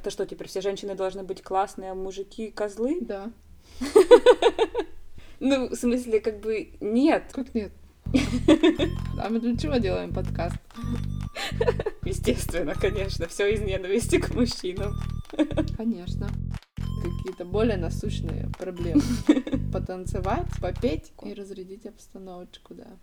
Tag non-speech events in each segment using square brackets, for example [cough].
Это что, теперь все женщины должны быть классные, а мужики козлы? Да. [laughs] Ну, в смысле, как бы нет. Как нет? А мы для чего делаем подкаст? Естественно, конечно, все из ненависти к мужчинам. Конечно. Какие-то более насущные проблемы. [laughs] Потанцевать, попеть и разрядить обстановочку, да.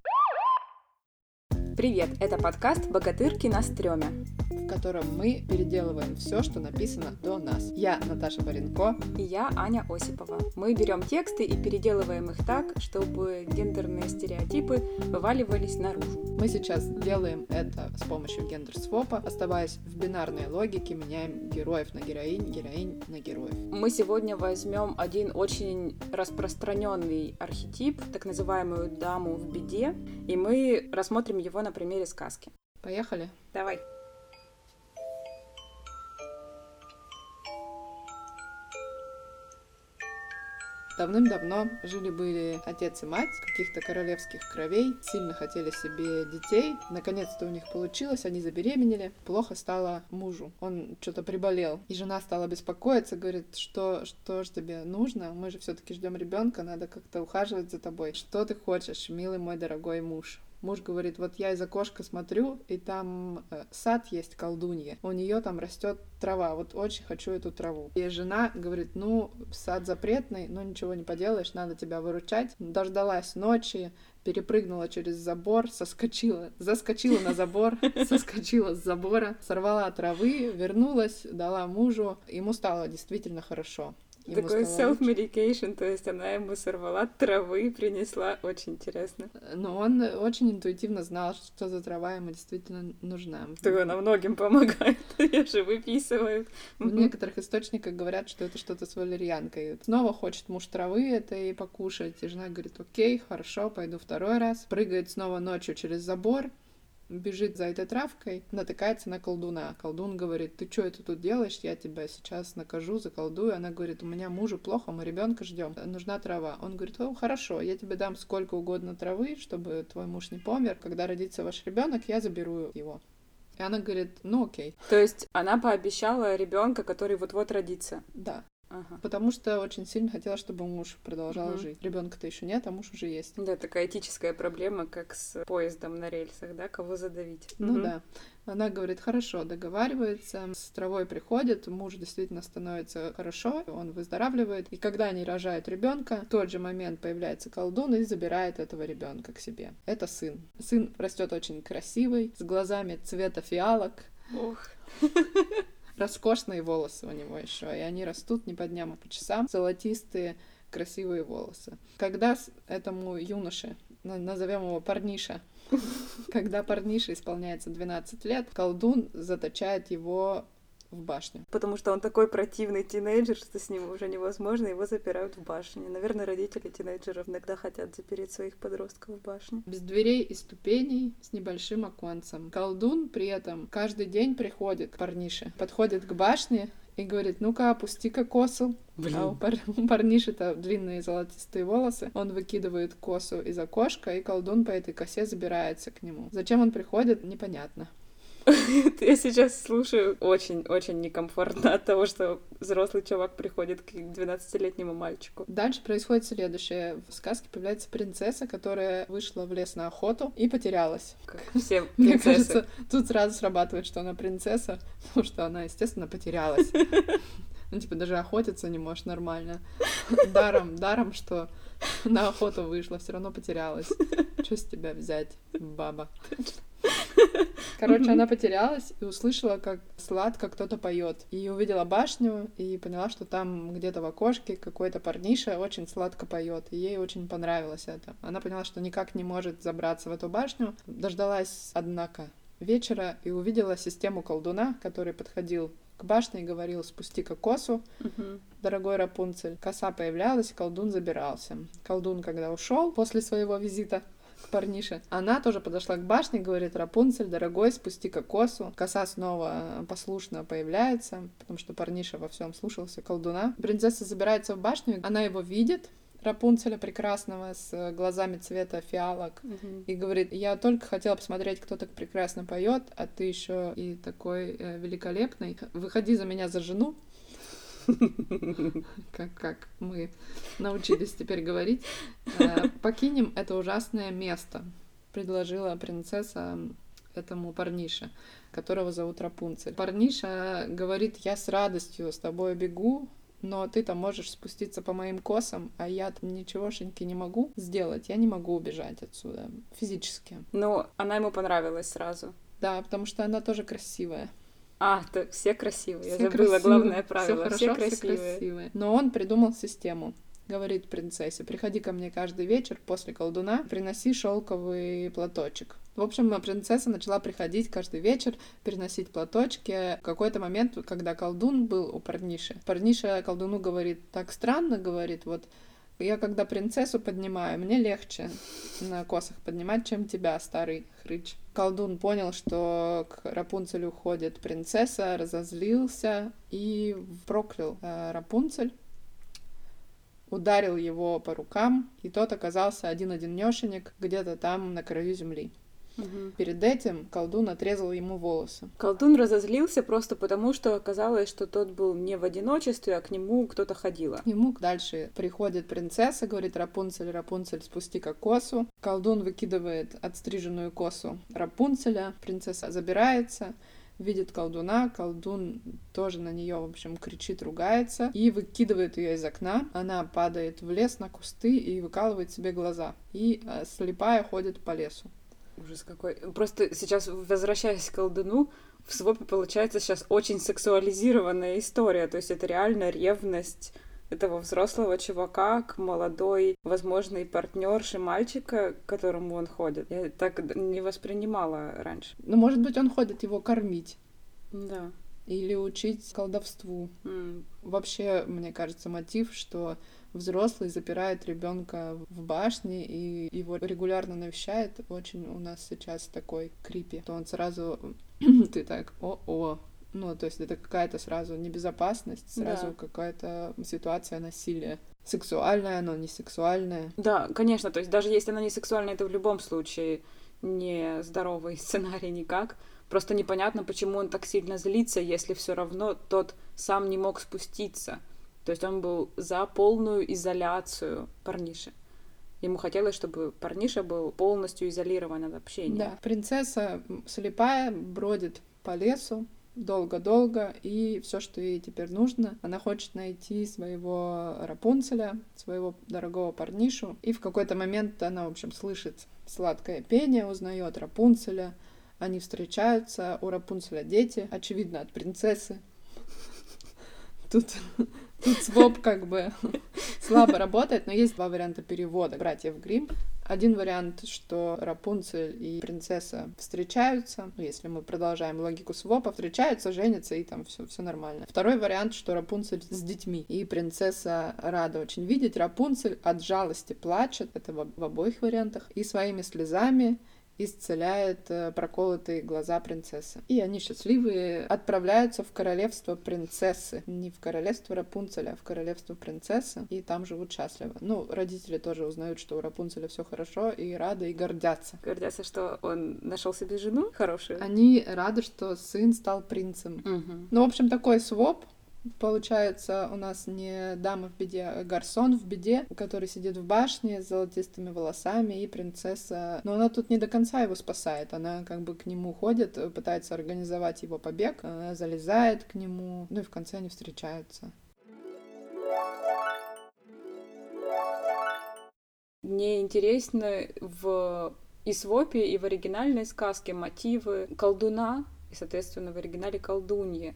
Привет, это подкаст «Богатырки на стреме», в котором мы переделываем все, что написано до нас. Я Наташа Баренко. И я Аня Осипова. Мы берем тексты и переделываем их так, чтобы гендерные стереотипы вываливались наружу. Мы сейчас делаем это с помощью гендер-свопа, оставаясь в бинарной логике, меняем героев на героинь, героинь на героев. Мы сегодня возьмем один очень распространенный архетип, так называемую даму в беде, и мы рассмотрим его на примере сказки. Поехали? Давай. Давным-давно жили-были отец и мать каких-то королевских кровей, сильно хотели себе детей. Наконец-то у них получилось, они забеременели. Плохо стало мужу. Он что-то приболел. И жена стала беспокоиться, говорит, что, что же тебе нужно? Мы же все-таки ждем ребенка, надо как-то ухаживать за тобой. Что ты хочешь, милый мой дорогой муж? Муж говорит, вот я из окошка смотрю, и там э, сад есть колдунья. У нее там растет трава. Вот очень хочу эту траву. И жена говорит, ну, сад запретный, но ничего не поделаешь, надо тебя выручать. Дождалась ночи, перепрыгнула через забор, соскочила, заскочила на забор, [laughs] соскочила с забора, сорвала травы, вернулась, дала мужу. Ему стало действительно хорошо. Такой self-medication, то есть она ему сорвала травы и принесла, очень интересно. Но он очень интуитивно знал, что за трава ему действительно нужна. То она многим помогает, [laughs] ее же выписывают. В некоторых источниках говорят, что это что-то с валерьянкой. Снова хочет муж травы это и покушать, и жена говорит, окей, хорошо, пойду второй раз. Прыгает снова ночью через забор, бежит за этой травкой, натыкается на колдуна. Колдун говорит, ты что это тут делаешь? Я тебя сейчас накажу, заколдую. Она говорит, у меня мужу плохо, мы ребенка ждем, нужна трава. Он говорит, о, хорошо, я тебе дам сколько угодно травы, чтобы твой муж не помер. Когда родится ваш ребенок, я заберу его. И она говорит, ну окей. То есть она пообещала ребенка, который вот-вот родится. Да. Ага. Потому что очень сильно хотела, чтобы муж продолжал угу. жить. Ребенка-то еще нет, а муж уже есть. Да, такая этическая проблема, как с поездом на рельсах, да, кого задавить. Ну угу. да. Она говорит, хорошо, договаривается, с травой приходит, муж действительно становится хорошо, он выздоравливает. И когда они рожают ребенка, в тот же момент появляется колдун и забирает этого ребенка к себе. Это сын. Сын растет очень красивый, с глазами цвета фиалок. Ох. [laughs] роскошные волосы у него еще, и они растут не по дням, а по часам, золотистые, красивые волосы. Когда этому юноше, назовем его парниша, [laughs] когда парнише исполняется 12 лет, колдун заточает его в башню. Потому что он такой противный тинейджер, что с ним уже невозможно, его запирают в башне. Наверное, родители тинейджеров иногда хотят запереть своих подростков в башне. Без дверей и ступеней, с небольшим оконцем. Колдун при этом каждый день приходит к парнише, подходит к башне и говорит, ну-ка, опусти-ка косу. Блин. А у, пар... у парниши-то длинные золотистые волосы. Он выкидывает косу из окошка, и колдун по этой косе забирается к нему. Зачем он приходит, непонятно. [laughs] Я сейчас слушаю очень-очень некомфортно от того, что взрослый чувак приходит к 12-летнему мальчику. Дальше происходит следующее. В сказке появляется принцесса, которая вышла в лес на охоту и потерялась. Как все [laughs] принцессы. Мне кажется, тут сразу срабатывает, что она принцесса, потому что она, естественно, потерялась. [laughs] Ну, типа, даже охотиться не можешь нормально. Даром, даром, что [laughs] на охоту вышла, все равно потерялась. [laughs] Что с тебя взять, баба? [laughs] Короче, она потерялась и услышала, как сладко кто-то поет. И увидела башню и поняла, что там где-то в окошке какой-то парниша очень сладко поет. И ей очень понравилось это. Она поняла, что никак не может забраться в эту башню. Дождалась, однако, вечера и увидела систему колдуна, который подходил к башне и говорил «спусти-ка косу, uh-huh. дорогой Рапунцель». Коса появлялась, колдун забирался. Колдун, когда ушел после своего визита к парнише. Она тоже подошла к башне, говорит, Рапунцель, дорогой, спусти-ка косу. Коса снова послушно появляется, потому что парниша во всем слушался колдуна. Принцесса забирается в башню, она его видит, Рапунцеля прекрасного с глазами цвета фиалок Мгм. и говорит, я только хотела посмотреть, кто так прекрасно поет, а ты еще и такой э, великолепный. Выходи за меня за жену. [laughs] Как, как мы научились теперь говорить. [laughs] Э, Покинем это ужасное место, предложила принцесса этому парнише, которого зовут Рапунцель. Парниша говорит, я с радостью с тобой бегу, но ты там можешь спуститься по моим косам, а я там ничегошеньки не могу сделать. Я не могу убежать отсюда физически. Ну, она ему понравилась сразу. Да, потому что она тоже красивая. А, то все красивые. Я Все забыла красивые. главное правило. хорошо, Все все красивые. красивые. Но он придумал систему. Говорит принцессе, приходи ко мне каждый вечер после колдуна, приноси шелковый платочек. В общем, принцесса начала приходить каждый вечер, приносить платочки. В какой-то момент, когда колдун был у парниши, парниша колдуну говорит, так странно, говорит, вот я когда принцессу поднимаю, мне легче на косах поднимать, чем тебя, старый хрыч. Колдун понял, что к Рапунцелю уходит принцесса, разозлился и проклял э, Рапунцель, ударил его по рукам, и тот оказался один-одинешенек где-то там на краю земли. Мгм. Перед этим колдун отрезал ему волосы. Колдун разозлился просто потому, что оказалось, что тот был не в одиночестве, а к нему кто-то ходила. К нему дальше приходит принцесса, говорит Рапунцель, Рапунцель, спусти-ка косу. Колдун выкидывает отстриженную косу Рапунцеля, принцесса забирается, видит колдуна, колдун тоже на нее, в общем, кричит, ругается и выкидывает ее из окна. Она падает в лес на кусты и выкалывает себе глаза. И э, слепая ходит по лесу. Ужас какой. Просто сейчас, возвращаясь к колдуну, в свопе получается сейчас очень сексуализированная история. То есть это реально ревность этого взрослого чувака к молодой, возможной партнерше мальчика, к которому он ходит. Я так не воспринимала раньше. Ну, может быть, он ходит его кормить Да. или учить колдовству. М. Вообще, мне кажется, мотив, что взрослый запирает ребенка в башне и его регулярно навещает, очень у нас сейчас такой крипи, то он сразу [clears throat] ты так, о-о, ну, то есть это какая-то сразу небезопасность, сразу Да. какая-то ситуация насилия. Сексуальная, но не сексуальная. Да, конечно, то есть даже если она не сексуальная, это в любом случае не здоровый [laughs] сценарий никак. Просто непонятно, почему он так сильно злится, если все равно тот сам не мог спуститься. То есть он был за полную изоляцию парниши. Ему хотелось, чтобы парниша был полностью изолирован от общения. Да. Принцесса слепая бродит по лесу долго-долго, и все, что ей теперь нужно, она хочет найти своего Рапунцеля, своего дорогого парнишу, и в какой-то момент она, в общем, слышит сладкое пение, узнает Рапунцеля, они встречаются, у Рапунцеля дети, очевидно, от принцессы. Тут, тут своп как бы слабо работает, но есть два варианта перевода братьев Грим. Один вариант, что Рапунцель и принцесса встречаются, ну, если мы продолжаем логику свопа, встречаются, женятся, и там все, все нормально. Второй вариант, что Рапунцель с детьми, и принцесса рада очень видеть. Рапунцель от жалости плачет, это в, в обоих вариантах, и своими слезами исцеляет э, проколотые глаза принцессы. И они счастливые отправляются в королевство принцессы. Не в королевство Рапунцеля, а в королевство принцессы. И там живут счастливо. Ну, родители тоже узнают, что у Рапунцеля все хорошо, и рады, и гордятся. Гордятся, что он нашел себе жену хорошую. Они рады, что сын стал принцем. Мгм. Ну, в общем, такой своп. Получается, у нас не дама в беде, а гарсон в беде, который сидит в башне с золотистыми волосами, и принцесса... Но она тут не до конца его спасает. Она как бы к нему ходит, э, пытается организовать его побег, она залезает к нему, ну и в конце они встречаются. Мне интересно в и свопе, и в оригинальной сказке мотивы колдуна, и, соответственно, в оригинале колдуньи.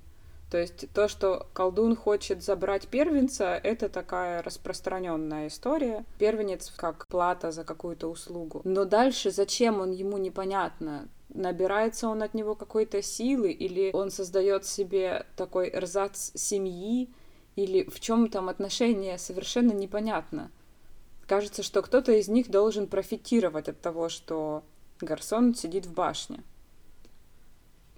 То есть то, что колдун хочет забрать первенца, это такая распространенная история. Первенец как плата за какую-то услугу. Но дальше зачем он ему непонятно. Набирается он от него какой-то силы, или он создает себе такой эрзац семьи, или в чем там отношения совершенно непонятно. Кажется, что кто-то из них должен профитировать от того, что Гарсон сидит в башне.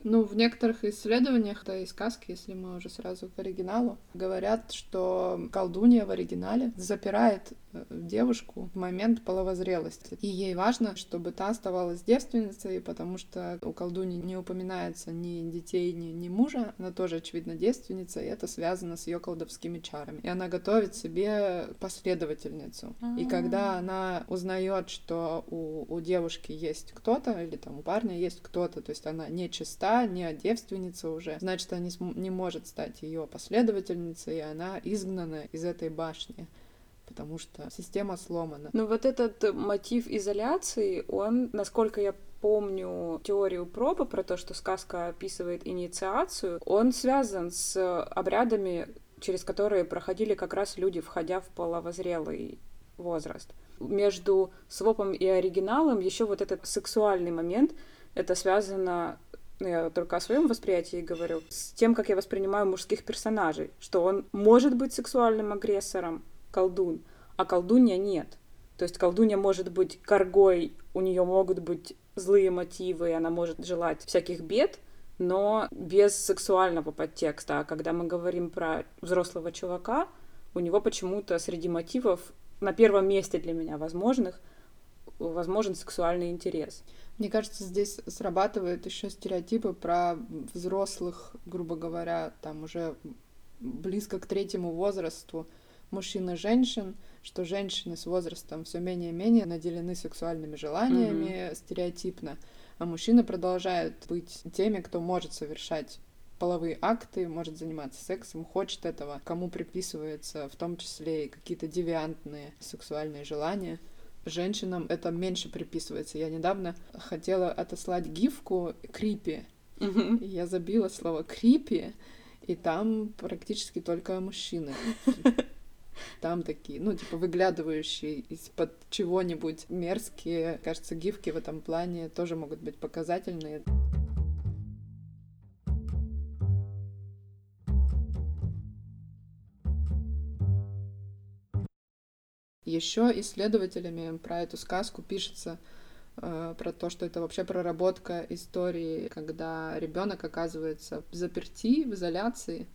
Ну, в некоторых исследованиях, да и сказки, если мы уже сразу к оригиналу, говорят, что колдунья в оригинале запирает девушку в момент половозрелости. И ей важно, чтобы та оставалась девственницей, потому что у колдуни не упоминается ни детей, ни, ни мужа. Она тоже, очевидно, девственница, и это связано с ее колдовскими чарами. И она готовит себе последовательницу. А-а-а. И когда она узнает, что у, у девушки есть кто-то, или там у парня есть кто-то, то есть она не чиста, не девственница уже, значит, она не, не может стать ее последовательницей, и она изгнана из этой башни потому что система сломана. Но вот этот мотив изоляции, он, насколько я помню теорию Проба про то, что сказка описывает инициацию, он связан с обрядами, через которые проходили как раз люди, входя в половозрелый возраст. Между свопом и оригиналом еще вот этот сексуальный момент, это связано ну, я только о своем восприятии говорю, с тем, как я воспринимаю мужских персонажей, что он может быть сексуальным агрессором, колдун, а колдунья нет. То есть колдунья может быть коргой, у нее могут быть злые мотивы, она может желать всяких бед, но без сексуального подтекста. А когда мы говорим про взрослого чувака, у него почему-то среди мотивов на первом месте для меня возможных возможен сексуальный интерес. Мне кажется, здесь срабатывают еще стереотипы про взрослых, грубо говоря, там уже близко к третьему возрасту мужчин и женщин, что женщины с возрастом все менее и менее наделены сексуальными желаниями mm-hmm. стереотипно, а мужчины продолжают быть теми, кто может совершать половые акты, может заниматься сексом, хочет этого, кому приписывается в том числе и какие-то девиантные сексуальные желания женщинам это меньше приписывается. Я недавно хотела отослать гифку крипи. Mm-hmm. Я забила слово крипи, и там практически только мужчины. [laughs] Там такие, ну, типа, выглядывающие из-под чего-нибудь мерзкие. Кажется, гифки в этом плане тоже могут быть показательные. Еще исследователями про эту сказку пишется э, про то, что это вообще проработка истории, когда ребенок оказывается в заперти, в изоляции,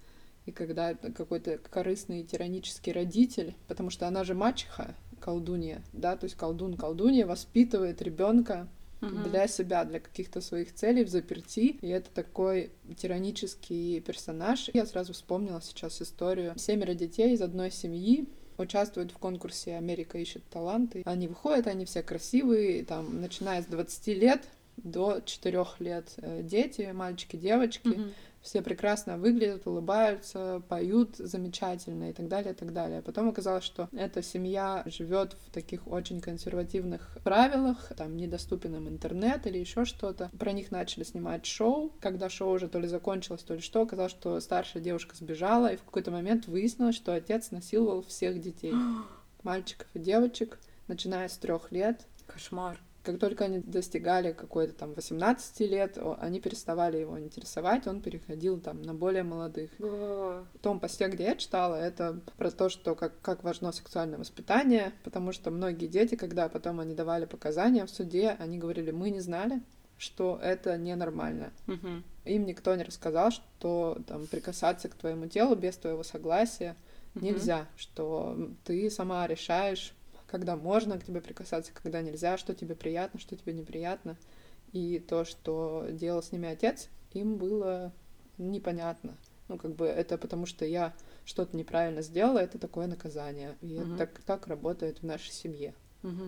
и когда какой-то корыстный тиранический родитель, потому что она же мачеха, колдунья, да, то есть колдун, колдунья воспитывает ребенка угу. для себя, для каких-то своих целей в заперти. И это такой тиранический персонаж. Я сразу вспомнила сейчас историю. Семеро детей из одной семьи участвуют в конкурсе «Америка ищет таланты». Они выходят, они все красивые, там, начиная с 20 лет до 4 лет э, дети, мальчики, девочки. Mm-hmm все прекрасно выглядят, улыбаются, поют замечательно и так далее, и так далее. Потом оказалось, что эта семья живет в таких очень консервативных правилах, там недоступен им интернет или еще что-то. Про них начали снимать шоу. Когда шоу уже то ли закончилось, то ли что, оказалось, что старшая девушка сбежала, и в какой-то момент выяснилось, что отец насиловал всех детей, [gasps] мальчиков и девочек, начиная с трех лет. Кошмар. Как только они достигали какой-то там 18 лет, они переставали его интересовать, он переходил там на более молодых. В том посте, где я читала, это про то, что как, как важно сексуальное воспитание, потому что многие дети, когда потом они давали показания в суде, они говорили, мы не знали, что это ненормально. Угу. Им никто не рассказал, что там прикасаться к твоему телу без твоего согласия угу. нельзя, что ты сама решаешь, когда можно к тебе прикасаться, когда нельзя, что тебе приятно, что тебе неприятно. И то, что делал с ними отец, им было непонятно. Ну, как бы это потому, что я что-то неправильно сделала, это такое наказание. И угу. это так, так работает в нашей семье. Угу.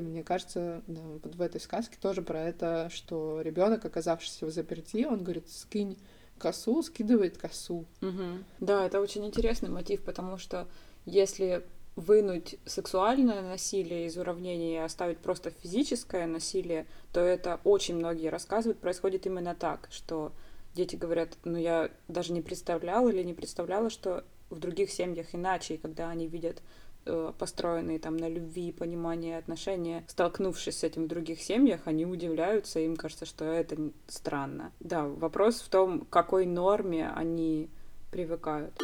Мне кажется, да, вот в этой сказке тоже про это, что ребенок, оказавшийся в заперти, он говорит, скинь косу, скидывает косу. Угу. Да, это очень интересный мотив, потому что если вынуть сексуальное насилие из уравнения и оставить просто физическое насилие, то это очень многие рассказывают, происходит именно так, что дети говорят, ну я даже не представляла или не представляла, что в других семьях иначе, и когда они видят э, построенные там на любви, понимании отношения, столкнувшись с этим в других семьях, они удивляются, им кажется, что это странно. Да, вопрос в том, к какой норме они привыкают.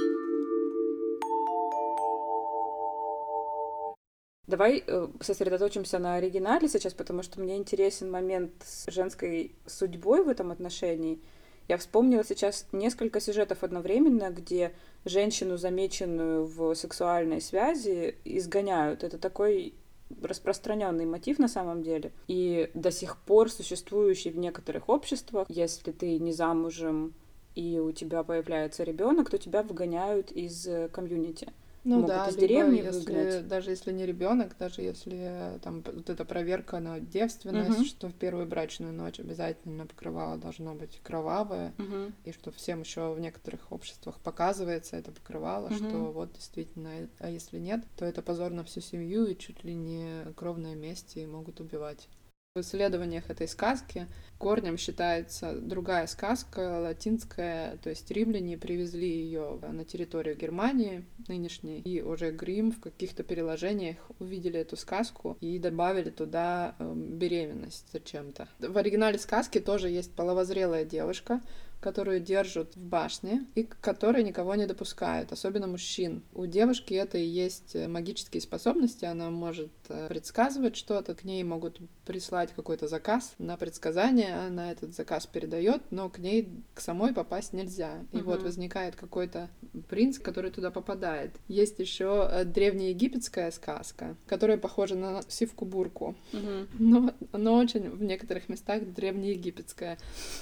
Давай э, сосредоточимся на оригинале сейчас, потому что мне интересен момент с женской судьбой в этом отношении. Я вспомнила сейчас несколько сюжетов одновременно, где женщину, замеченную в сексуальной связи, изгоняют. Это такой распространенный мотив на самом деле. И до сих пор существующий в некоторых обществах, если ты не замужем и у тебя появляется ребенок, то тебя выгоняют из э, комьюнити ну могут да, из деревни если, выгнать. Даже если не ребенок, даже если там вот эта проверка на девственность, угу. что в первую брачную ночь обязательно покрывало должно быть кровавое, угу. и что всем еще в некоторых обществах показывается это покрывало, угу. что вот действительно, а если нет, то это позор на всю семью и чуть ли не кровное месть и могут убивать. В исследованиях этой сказки корнем считается другая сказка, латинская, то есть римляне привезли ее на территорию Германии нынешней, и уже Грим в каких-то переложениях увидели эту сказку и добавили туда э, беременность зачем-то. В оригинале сказки тоже есть половозрелая девушка, которую держат в башне и к которой никого не допускают, особенно мужчин. У девушки это и есть магические способности, она может э, предсказывать что-то, к ней могут прислать какой-то заказ на предсказание, она этот заказ передает, но к ней к самой попасть нельзя. И угу. вот возникает какой-то принц, который туда попадает. Есть еще э, древнеегипетская сказка, которая похожа на сивку-бурку, угу. но, но очень в некоторых местах древнеегипетская.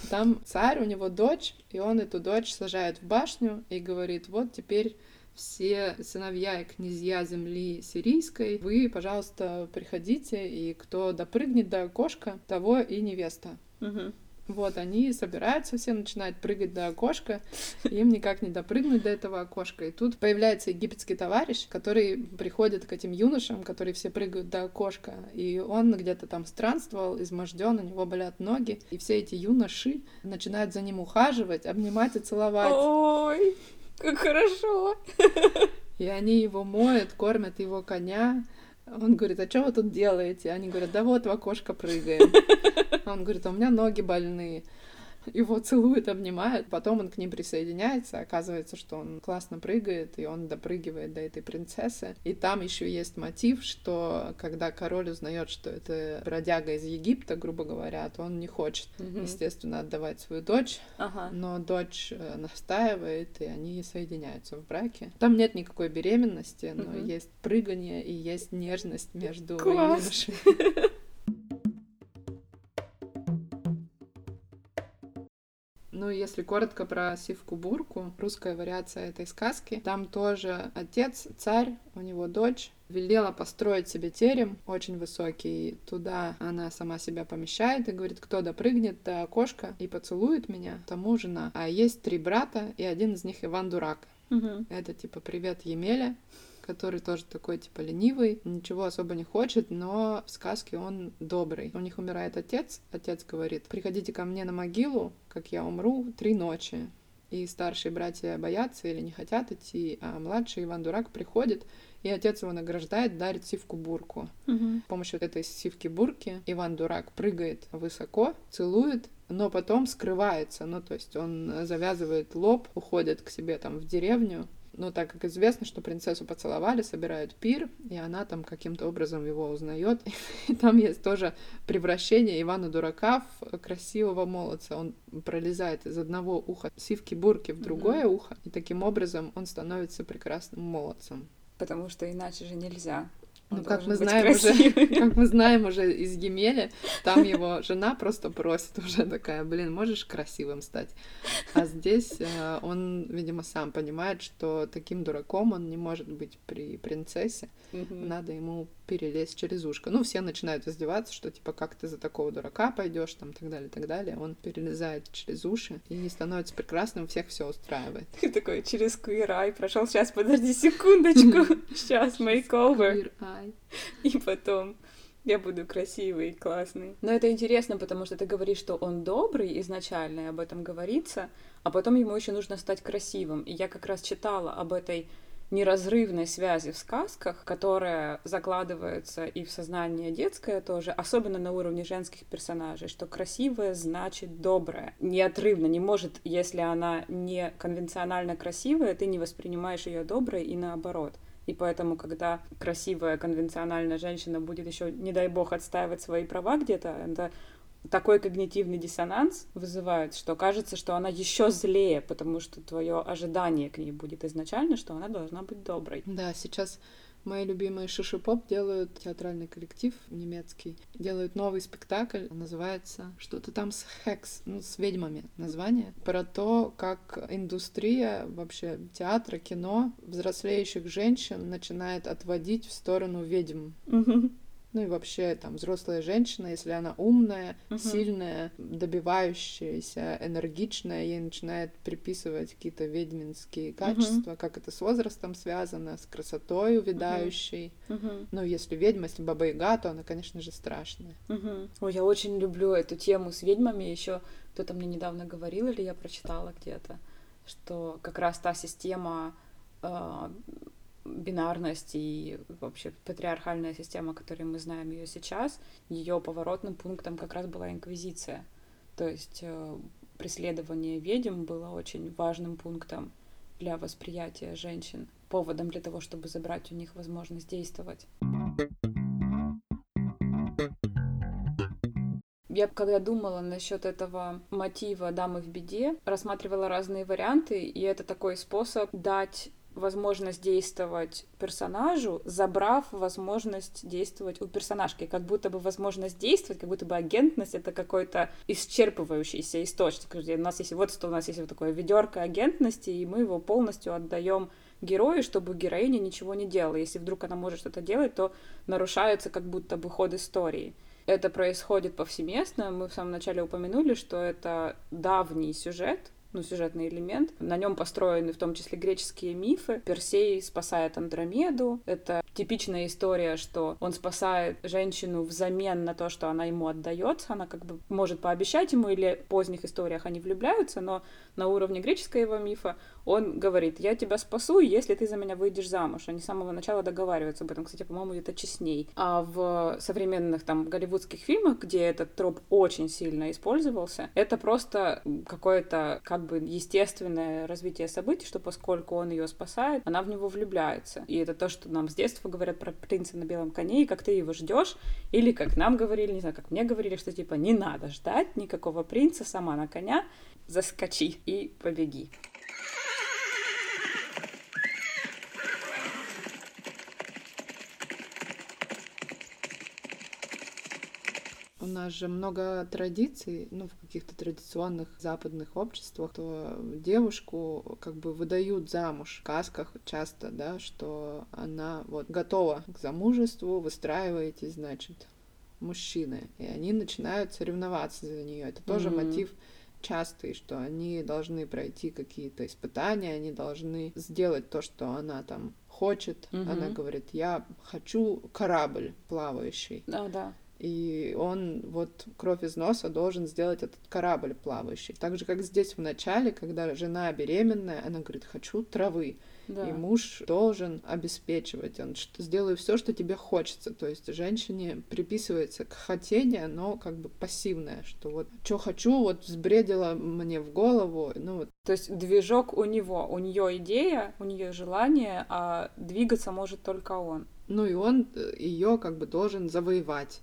Там царь, у него дочь дочь, и он эту дочь сажает в башню и говорит, вот теперь все сыновья и князья земли сирийской, вы, пожалуйста, приходите, и кто допрыгнет до окошка, того и невеста. Угу. Вот, они собираются, все начинают прыгать до окошка, им никак не допрыгнуть до этого окошка. И тут появляется египетский товарищ, который приходит к этим юношам, которые все прыгают до окошка. И он где-то там странствовал, изможден, у него болят ноги. И все эти юноши начинают за ним ухаживать, обнимать и целовать. Ой, как хорошо! И они его моют, кормят его коня. Он говорит, а что вы тут делаете? Они говорят, да вот в окошко прыгаем. Он говорит, а у меня ноги больные его целует, обнимает, потом он к ним присоединяется, оказывается, что он классно прыгает, и он допрыгивает до этой принцессы. И там еще есть мотив, что когда король узнает, что это бродяга из Египта, грубо говоря, то он не хочет, mm-hmm. естественно, отдавать свою дочь, ага. но дочь э, настаивает, и они соединяются в браке. Там нет никакой беременности, но mm-hmm. есть прыгание и есть нежность между юношами. [laughs] Ну, если коротко про Сивку-Бурку, русская вариация этой сказки, там тоже отец, царь, у него дочь, велела построить себе терем очень высокий. Туда она сама себя помещает и говорит, кто допрыгнет до окошка и поцелует меня, тому жена. А есть три брата, и один из них Иван Дурак. Угу. Это типа привет Емеля который тоже такой, типа, ленивый, ничего особо не хочет, но в сказке он добрый. У них умирает отец, отец говорит, приходите ко мне на могилу, как я умру, три ночи. И старшие братья боятся или не хотят идти, а младший Иван Дурак приходит, и отец его награждает, дарит сивку-бурку. Угу. С помощью этой сивки-бурки Иван Дурак прыгает высоко, целует, но потом скрывается. Ну, то есть он завязывает лоб, уходит к себе там в деревню, но так как известно, что принцессу поцеловали, собирают пир, и она там каким-то образом его узнает. [laughs] И там есть тоже превращение Ивана Дурака в красивого молодца. Он пролезает из одного уха сивки бурки в другое mm-hmm. ухо, и таким образом он становится прекрасным молодцем. Потому что иначе же нельзя. Ну, как мы знаем уже, [laughs] как мы знаем уже из Емеля, там его жена просто просит уже такая, блин, можешь красивым стать. А здесь э, он, видимо, сам понимает, что таким дураком он не может быть при принцессе. Надо ему перелезть через ушко. Ну, все начинают издеваться, что типа как ты за такого дурака пойдешь, там так далее, так далее. Он перелезает через уши и становится прекрасным, всех все устраивает. [laughs] Ты такой через eye прошел. Сейчас, подожди секундочку. [laughs] Сейчас, makeover. [laughs] И потом я буду красивый и классный. Но это интересно, потому что ты говоришь, что он добрый изначально, и об этом говорится, а потом ему еще нужно стать красивым. И я как раз читала об этой неразрывной связи в сказках, которая закладывается и в сознание детское тоже, особенно на уровне женских персонажей, что красивое значит доброе. Неотрывно, не может, если она не конвенционально красивая, ты не воспринимаешь ее доброй и наоборот. И поэтому, когда красивая конвенциональная женщина будет еще, не дай бог, отстаивать свои права где-то, это такой когнитивный диссонанс вызывает, что кажется, что она еще злее, потому что твое ожидание к ней будет изначально, что она должна быть доброй. Да, сейчас Мои любимые шиши-поп делают театральный коллектив немецкий. Делают новый спектакль, называется что-то там с хекс, ну, с ведьмами название. Про то, как индустрия вообще театра, кино взрослеющих женщин начинает отводить в сторону ведьм. Мгм. Ну и вообще там взрослая женщина, если она умная, Мгм. сильная, добивающаяся, энергичная, ей начинает приписывать какие-то ведьминские качества, как это с возрастом связано, с красотой увядающей. Мгм. Ну, если ведьма, если баба Яга, то она, конечно же, страшная. Мгм. Ой, я очень люблю эту тему с ведьмами. Еще кто-то мне недавно говорил, или я прочитала где-то, что как раз та система а, бинарность и вообще патриархальная система, которой мы знаем ее сейчас, ее поворотным пунктом как раз была инквизиция. То есть э, преследование ведьм было очень важным пунктом для восприятия женщин, поводом для того, чтобы забрать у них возможность действовать. Я когда думала насчет этого мотива дамы в беде, рассматривала разные варианты, и это такой способ дать возможность действовать персонажу, забрав возможность действовать у персонажки. Как будто бы возможность действовать, как будто бы агентность — это какой-то исчерпывающийся источник. У нас есть вот что у нас есть вот такое ведерко агентности, и мы его полностью отдаем герою, чтобы героиня ничего не делала. Если вдруг она может что-то делать, то нарушается как будто бы ход истории. Это происходит повсеместно. Мы в самом начале упомянули, что это давний сюжет, ну, сюжетный элемент. На нем построены в том числе греческие мифы. Персей спасает Андромеду. Это типичная история, что он спасает женщину взамен на то, что она ему отдается. Она как бы может пообещать ему, или в поздних историях они влюбляются, но на уровне греческого мифа он говорит, я тебя спасу, если ты за меня выйдешь замуж. Они с самого начала договариваются об этом. Кстати, по-моему, это честней. А в современных там голливудских фильмах, где этот троп очень сильно использовался, это просто какое-то как бы естественное развитие событий, что поскольку он ее спасает, она в него влюбляется. И это то, что нам с детства говорят про принца на белом коне, и как ты его ждешь, или как нам говорили, не знаю, как мне говорили, что типа не надо ждать никакого принца, сама на коня, заскочи и побеги. Нас же много традиций, ну, в каких-то традиционных западных обществах, то девушку как бы выдают замуж в сказках часто, да, что она вот готова к замужеству, выстраиваетесь, значит, мужчины, и они начинают соревноваться за нее. Это тоже Мгм. мотив частый, что они должны пройти какие-то испытания, они должны сделать то, что она там хочет. Мгм. Она говорит, я хочу корабль плавающий. Да, да. И он вот кровь из носа должен сделать этот корабль плавающий. Так же, как здесь в начале, когда жена беременная, она говорит, хочу травы. да. И муж должен обеспечивать. Он что сделаю все, что тебе хочется. То есть женщине приписывается к хотение, но как бы пассивное, что вот что хочу, вот взбредила мне в голову. Ну вот То есть движок у него, у нее идея, у нее желание, а двигаться может только он. Ну и он ее как бы должен завоевать.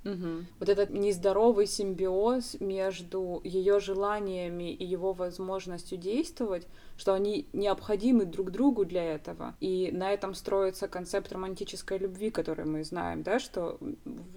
Вот этот нездоровый симбиоз между ее желаниями и его возможностью действовать, что они необходимы друг другу для этого. И на этом строится концепт романтической любви, который мы знаем, да, что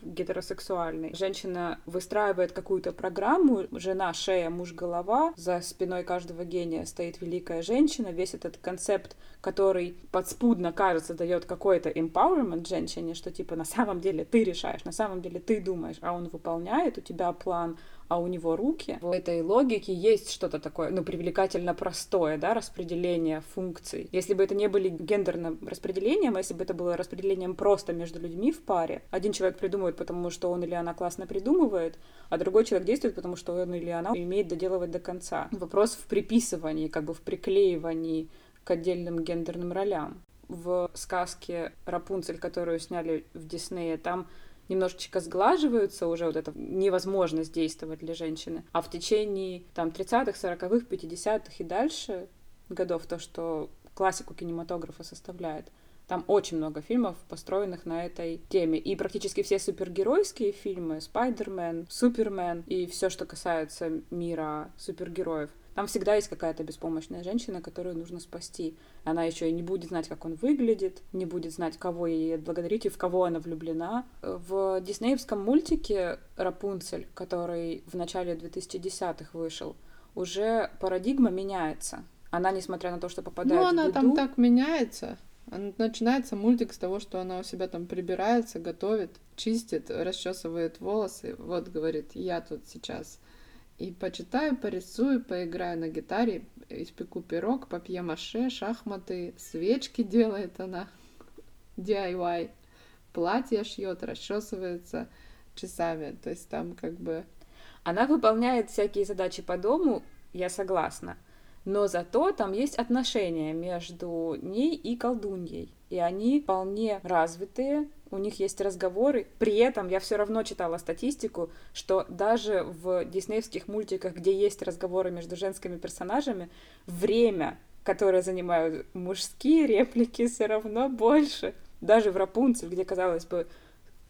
гетеросексуальный. Женщина выстраивает какую-то программу, жена шея, муж голова, за спиной каждого гения стоит великая женщина, весь этот концепт, который подспудно, кажется, дает какой-то empowerment женщине, что типа на самом деле ты решаешь, на самом деле ты думаешь, а он выполняет, у тебя план, а у него руки. В этой логике есть что-то такое, ну, привлекательно простое, да, распределение функций. Если бы это не были гендерным распределением, если бы это было распределением просто между людьми в паре, один человек придумывает, потому что он или она классно придумывает, а другой человек действует, потому что он или она умеет доделывать до конца. Вопрос в приписывании, как бы в приклеивании к отдельным гендерным ролям. В сказке «Рапунцель», которую сняли в Диснее, там немножечко сглаживаются уже вот эта невозможность действовать для женщины. А в течение там 30-х, 40-х, 50-х и дальше годов, то, что классику кинематографа составляет, Там очень много фильмов, построенных на этой теме. И практически все супергеройские фильмы, Спайдермен, Супермен и все, что касается мира супергероев, там всегда есть какая-то беспомощная женщина, которую нужно спасти. Она еще и не будет знать, как он выглядит, не будет знать, кого ей благодарить и в кого она влюблена. В диснеевском мультике «Рапунцель», который в начале 2010-х вышел, уже парадигма меняется. Она, несмотря на то, что попадает ну, она в беду... там так меняется. Начинается мультик с того, что она у себя там прибирается, готовит, чистит, расчесывает волосы. Вот, говорит, я тут сейчас и почитаю, порисую, поиграю на гитаре, испеку пирог, папье-маше, шахматы, свечки делает она, [laughs] DIY, платье шьет, расчесывается часами. То есть там как бы... Она выполняет всякие задачи по дому, я согласна. Но зато там есть отношения между ней и колдуньей, и они вполне развитые, у них есть разговоры. При этом я все равно читала статистику, что даже в диснеевских мультиках, где есть разговоры между женскими персонажами, время, которое занимают мужские [laughs] реплики, все равно больше. Даже в Рапунцель, где, казалось бы,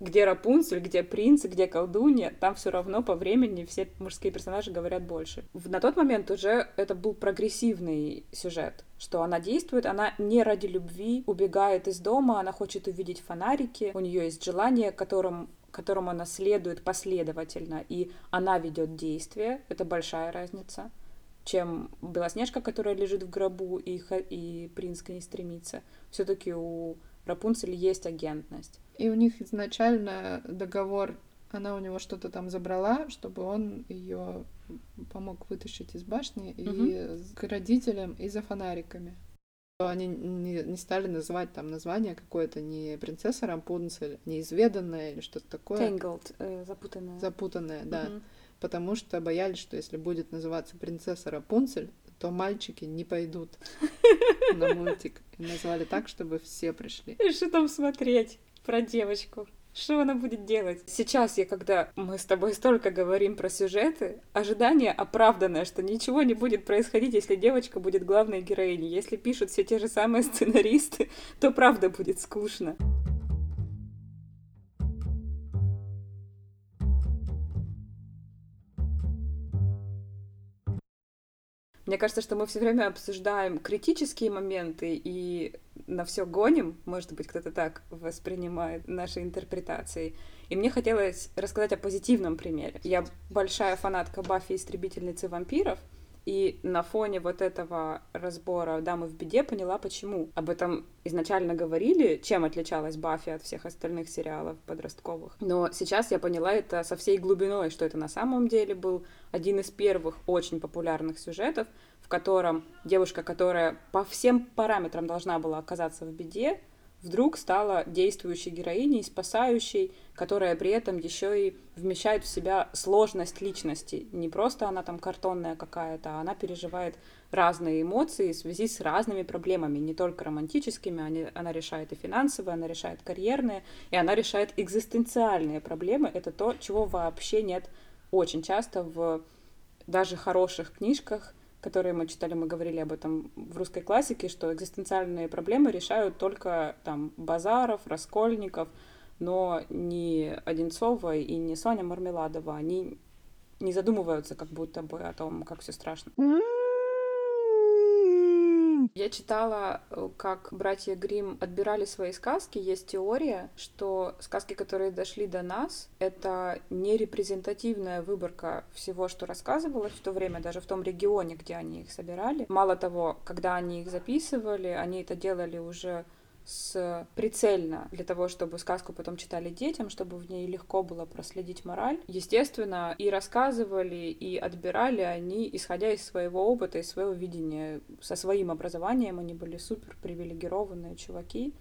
где Рапунцель, где принц, где колдунья, там все равно по времени все мужские персонажи говорят больше. На тот момент уже это был прогрессивный сюжет, что она действует, она не ради любви убегает из дома, она хочет увидеть фонарики, у нее есть желание, которым которому она следует последовательно, и она ведет действие, это большая разница, чем Белоснежка, которая лежит в гробу, и, и принц к ней стремится. Все-таки у Рапунцель есть агентность. И у них изначально договор, она у него что-то там забрала, чтобы он ее помог вытащить из башни угу. и к родителям и за фонариками. Они не, не стали называть там название какое-то, не принцесса Рампунцель, неизведанная или что-то такое. Tangled, э, запутанная. Запутанная, да. Угу. Потому что боялись, что если будет называться принцесса Рапунцель, то мальчики не пойдут [laughs] на мультик. И назвали так, чтобы все пришли. Что там смотреть? Про девочку. Что она будет делать? Сейчас я, когда мы с тобой столько говорим про сюжеты, ожидание оправданное, что ничего не будет происходить, если девочка будет главной героиней. Если пишут все те же самые [laughs] сценаристы, то правда будет скучно. Мне кажется, что мы все время обсуждаем критические моменты и на все гоним, может быть, кто-то так воспринимает наши интерпретации. И мне хотелось рассказать о позитивном примере. Я большая фанатка Баффи Истребительницы вампиров, и на фоне вот этого разбора «Дамы в беде» поняла, почему. Об этом изначально говорили, чем отличалась Баффи от всех остальных сериалов подростковых. Но сейчас я поняла это со всей глубиной, что это на самом деле был один из первых очень популярных сюжетов, котором девушка, которая по всем параметрам должна была оказаться в беде, вдруг стала действующей героиней, спасающей, которая при этом еще и вмещает в себя сложность личности. Не просто она там картонная какая-то, а она переживает разные эмоции в связи с разными проблемами, не только романтическими, они, она решает и финансовые, она решает карьерные, и она решает экзистенциальные проблемы. Это то, чего вообще нет очень часто в даже хороших книжках, которые мы читали, мы говорили об этом в русской классике, что экзистенциальные проблемы решают только там Базаров, Раскольников, но не Одинцова и не Соня Мармеладова. Они не задумываются как будто бы о том, как все страшно. Я читала, э, как братья Грим отбирали свои сказки. Есть теория, что сказки, которые дошли до нас, это не репрезентативная выборка всего, что рассказывалось в то время, даже в том регионе, где они их собирали. Мало того, когда они их записывали, они это делали уже с прицельно для того, чтобы сказку потом читали детям, чтобы в ней легко было проследить мораль. Естественно, и рассказывали, и отбирали они, исходя из своего опыта, из своего видения. Со своим образованием они были супер привилегированные чуваки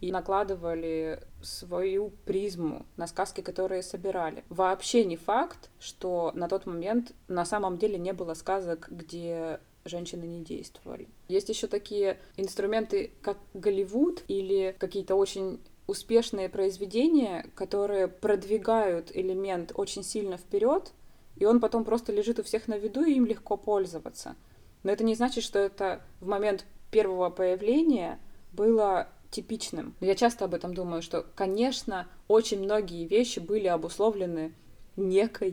и накладывали свою призму на сказки, которые собирали. Вообще не факт, что на тот момент на самом деле не было сказок, где женщины не действовали. Есть еще такие инструменты, как Голливуд или какие-то очень успешные произведения, которые продвигают элемент очень сильно вперед, и он потом просто лежит у всех на виду, и им легко пользоваться. Но это не значит, что это в момент первого появления было типичным. Я часто об этом думаю, что, конечно, очень многие вещи были обусловлены некой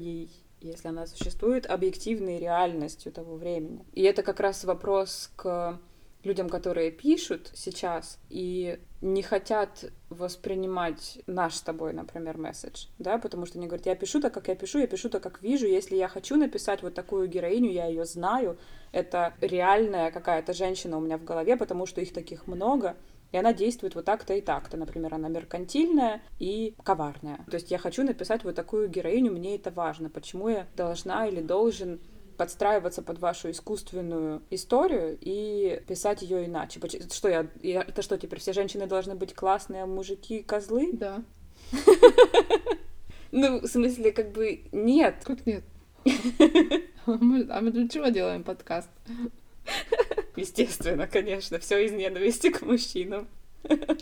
если она существует, объективной реальностью того времени. И это как раз вопрос к людям, которые пишут сейчас и не хотят воспринимать наш с тобой, например, месседж, да, потому что они говорят, я пишу так, как я пишу, я пишу так, как вижу, если я хочу написать вот такую героиню, я ее знаю, это реальная какая-то женщина у меня в голове, потому что их таких много, и она действует вот так-то и так-то. Например, она меркантильная и коварная. То есть я хочу написать вот такую героиню, мне это важно. Почему я должна или должен подстраиваться под вашу искусственную историю и писать ее иначе. Что я, я... Это что, теперь все женщины должны быть классные, а мужики козлы? Да. [laughs] Ну, в смысле, как бы нет. Как нет? [laughs] А мы для чего делаем подкаст? [laughs] Естественно, конечно, все из ненависти к мужчинам.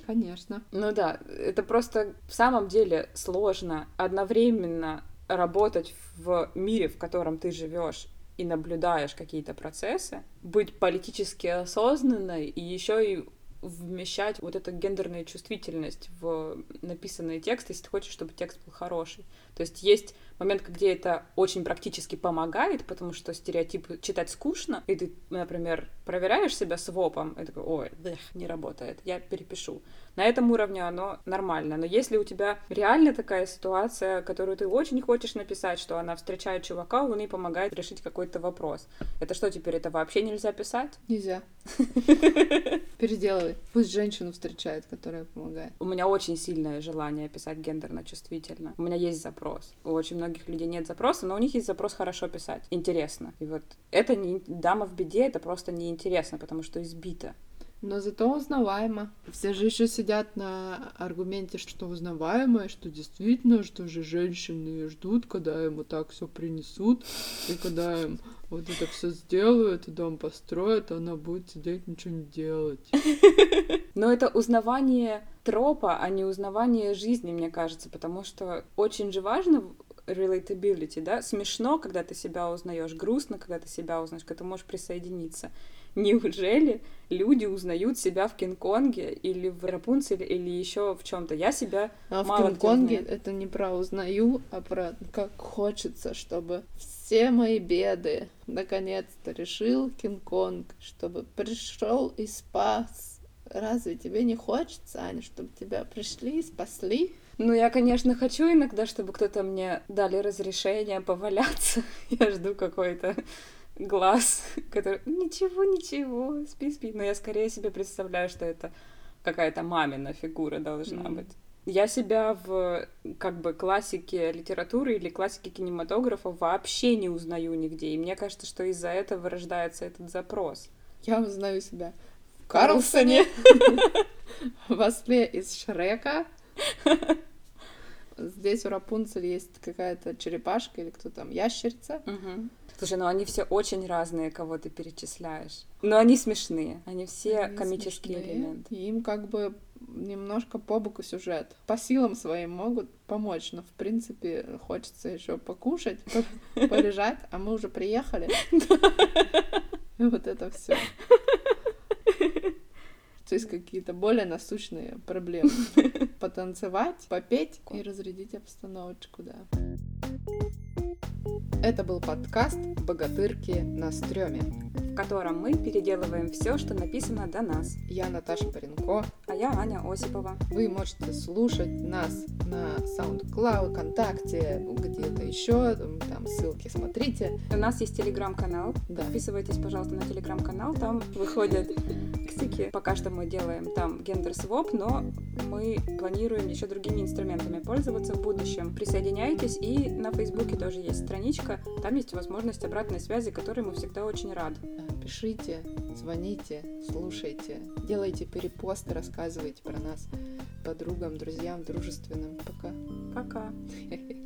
Конечно. Ну да, это просто в самом деле сложно одновременно работать в мире, в котором ты живешь, и наблюдаешь какие-то процессы, быть политически осознанной и еще и вмещать вот эту гендерную чувствительность в написанный текст, если ты хочешь, чтобы текст был хороший. То есть есть момент, где это очень практически помогает, потому что стереотипы читать скучно, и ты, например, проверяешь себя с вопом, и такой, ой, эх, не работает, я перепишу. На этом уровне оно нормально. Но если у тебя реально такая ситуация, которую ты очень хочешь написать, что она встречает чувака, он ей помогает решить какой-то вопрос. Это что теперь, это вообще нельзя писать? Нельзя. [laughs] Переделывай. Пусть женщину встречает, которая помогает. У меня очень сильное желание писать гендерно-чувствительно. У меня есть запрос. У очень многих людей нет запроса, но у них есть запрос хорошо писать. Интересно. И вот это не дама в беде, это просто неинтересно, потому что избито. Но зато узнаваемо. Все же еще сидят на аргументе, что узнаваемое, что действительно, что же женщины ждут, когда ему так все принесут, и когда им вот это все сделают, и дом построят, а она будет сидеть ничего не делать. [laughs] Но это узнавание тропа, а не узнавание жизни, мне кажется, потому что очень же важно relatability, да, смешно, когда ты себя узнаешь, грустно, когда ты себя узнаешь, когда ты можешь присоединиться. Неужели люди узнают себя в Кинг-Конге или в Рапунцеле или еще в чем-то? Я себя а мало в Кинг-Конге это не про узнаю, а про как хочется, чтобы все мои беды наконец-то решил Кинг-Конг, чтобы пришел и спас. Разве тебе не хочется, Аня, чтобы тебя пришли и спасли? Ну, я, конечно, хочу иногда, чтобы кто-то мне дали разрешение поваляться. [laughs] Я жду какой-то глаз, [laughs] который ничего, ничего, спи, спи. Но я скорее себе представляю, что это какая-то мамина фигура должна mm-hmm. быть. Я себя в как бы классике литературы или классике кинематографа вообще не узнаю нигде. И мне кажется, что из-за этого рождается этот запрос. Я узнаю себя в Карлсоне, [laughs] в Осле из Шрека. [laughs] Здесь у Рапунцель есть какая-то черепашка или кто там, ящерица. Угу. Слушай, ну они все очень разные, кого ты перечисляешь. Но они смешные, они все они комические смешные. элементы. Им как бы немножко по боку сюжет. По силам своим могут помочь, но в принципе хочется еще покушать, [laughs] полежать, а мы уже приехали. [laughs] И вот это все. То есть какие-то более насущные проблемы. [laughs] Потанцевать, попеть и разрядить обстановочку, да. Это был подкаст «Богатырки на стреме», в котором мы переделываем все, что написано до нас. Я Наташа Паренко. А я Аня Осипова. Вы можете слушать нас на SoundCloud, ВКонтакте, где-то еще, там ссылки смотрите. У нас есть телеграм-канал. Да. Подписывайтесь, пожалуйста, на телеграм-канал. Там выходят текстики. Пока что мы делаем там гендер-своп, но мы планируем еще другими инструментами пользоваться в будущем. Присоединяйтесь, и на Фейсбуке тоже есть страничка. Там есть возможность обратной связи, которой мы всегда очень рады. Пишите, звоните, слушайте, делайте перепосты, рассказывайте про нас подругам, друзьям, дружественным. Пока. Пока. [laughs]